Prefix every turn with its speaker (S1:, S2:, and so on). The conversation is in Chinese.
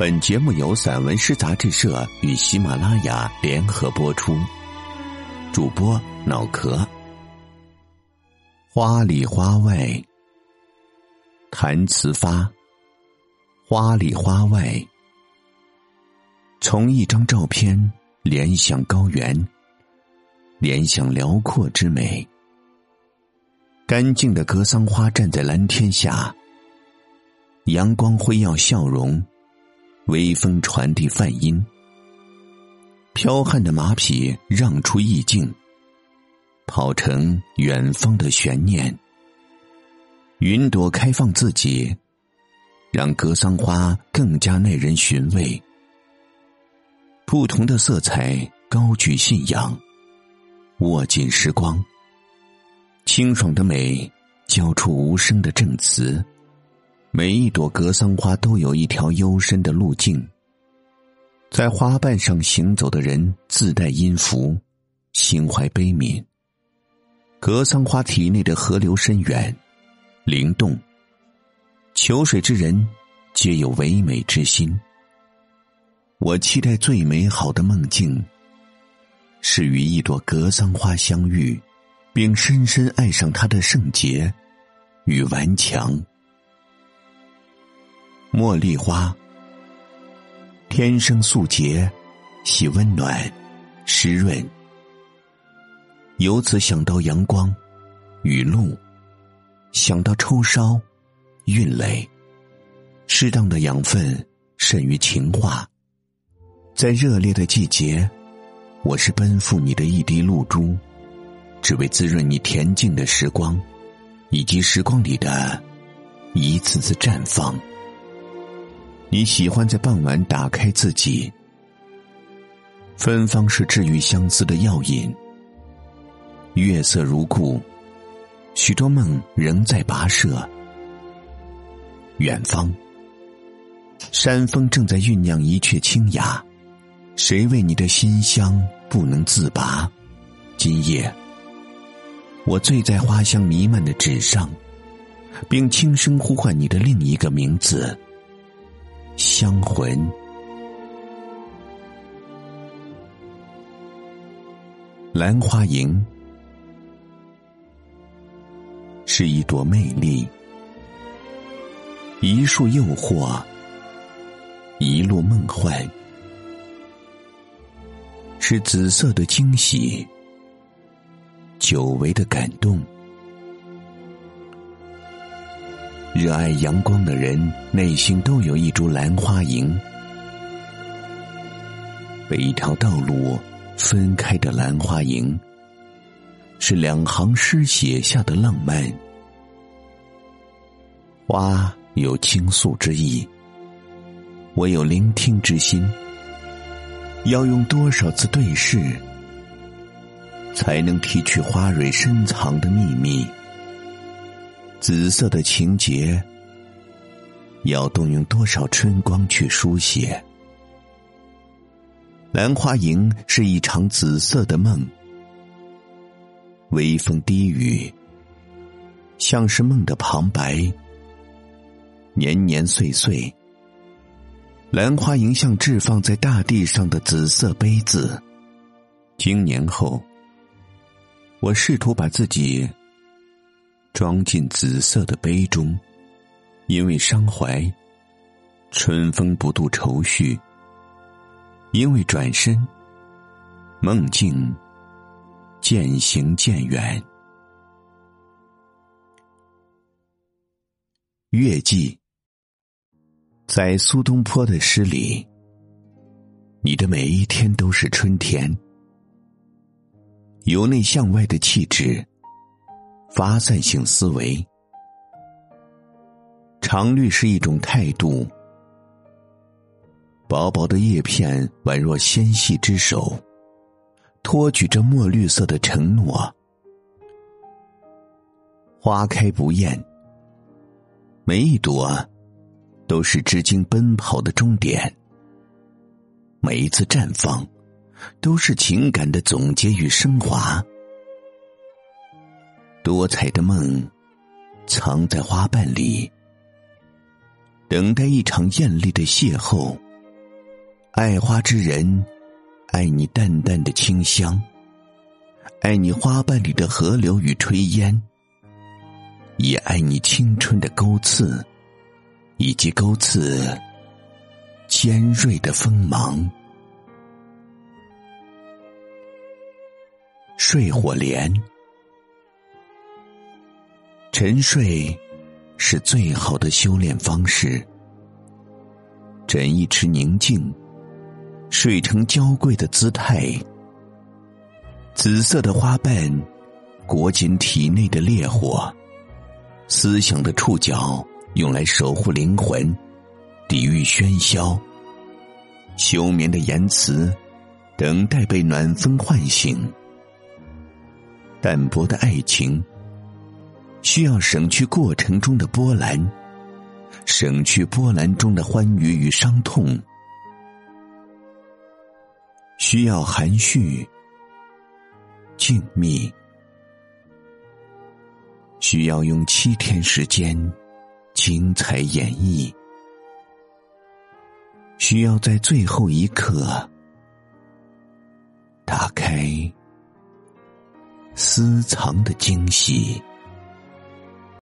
S1: 本节目由散文诗杂志社与喜马拉雅联合播出，主播脑壳。花里花外，谭词发。花里花外，从一张照片联想高原，联想辽阔之美。干净的格桑花站在蓝天下，阳光辉耀笑容。微风传递梵音，剽悍的马匹让出意境，跑成远方的悬念。云朵开放自己，让格桑花更加耐人寻味。不同的色彩高举信仰，握紧时光。清爽的美，交出无声的证词。每一朵格桑花都有一条幽深的路径，在花瓣上行走的人自带音符，心怀悲悯。格桑花体内的河流深远、灵动，求水之人皆有唯美之心。我期待最美好的梦境，是与一朵格桑花相遇，并深深爱上它的圣洁与顽强。茉莉花，天生素洁，喜温暖、湿润。由此想到阳光、雨露，想到抽烧、韵蕾。适当的养分甚于情话。在热烈的季节，我是奔赴你的一滴露珠，只为滋润你恬静的时光，以及时光里的一次次绽放。你喜欢在傍晚打开自己，芬芳是治愈相思的药引。月色如故，许多梦仍在跋涉。远方，山峰正在酝酿一阙清雅，谁为你的馨香不能自拔？今夜，我醉在花香弥漫的纸上，并轻声呼唤你的另一个名字。香魂，兰花楹是一朵魅力，一束诱惑，一路梦幻，是紫色的惊喜，久违的感动。热爱阳光的人，内心都有一株兰花楹。被一条道路分开的兰花楹，是两行诗写下的浪漫。花有倾诉之意，我有聆听之心。要用多少次对视，才能提取花蕊深藏的秘密？紫色的情节，要动用多少春光去书写？兰花楹是一场紫色的梦，微风低语，像是梦的旁白。年年岁岁，兰花楹像置放在大地上的紫色杯子。经年后，我试图把自己。装进紫色的杯中，因为伤怀，春风不度愁绪；因为转身，梦境渐行渐远。月季，在苏东坡的诗里，你的每一天都是春天，由内向外的气质。发散性思维，常绿是一种态度。薄薄的叶片宛若纤细之手，托举着墨绿色的承诺。花开不厌，每一朵都是织经奔跑的终点。每一次绽放，都是情感的总结与升华。多彩的梦，藏在花瓣里，等待一场艳丽的邂逅爱花之人，爱你淡淡的清香，爱你花瓣里的河流与炊烟，也爱你青春的钩刺，以及钩刺尖锐的锋芒。睡火莲，沉睡是最好的修炼方式。枕一池宁静，睡成娇贵的姿态。紫色的花瓣裹紧体内的烈火，思想的触角用来守护灵魂，抵御喧嚣。休眠的言辞，等待被暖风唤醒。淡薄的爱情，需要省去过程中的波澜，省去波澜中的欢愉与伤痛，需要含蓄、静谧，需要用七天时间精彩演绎，需要在最后一刻打开。私藏的惊喜。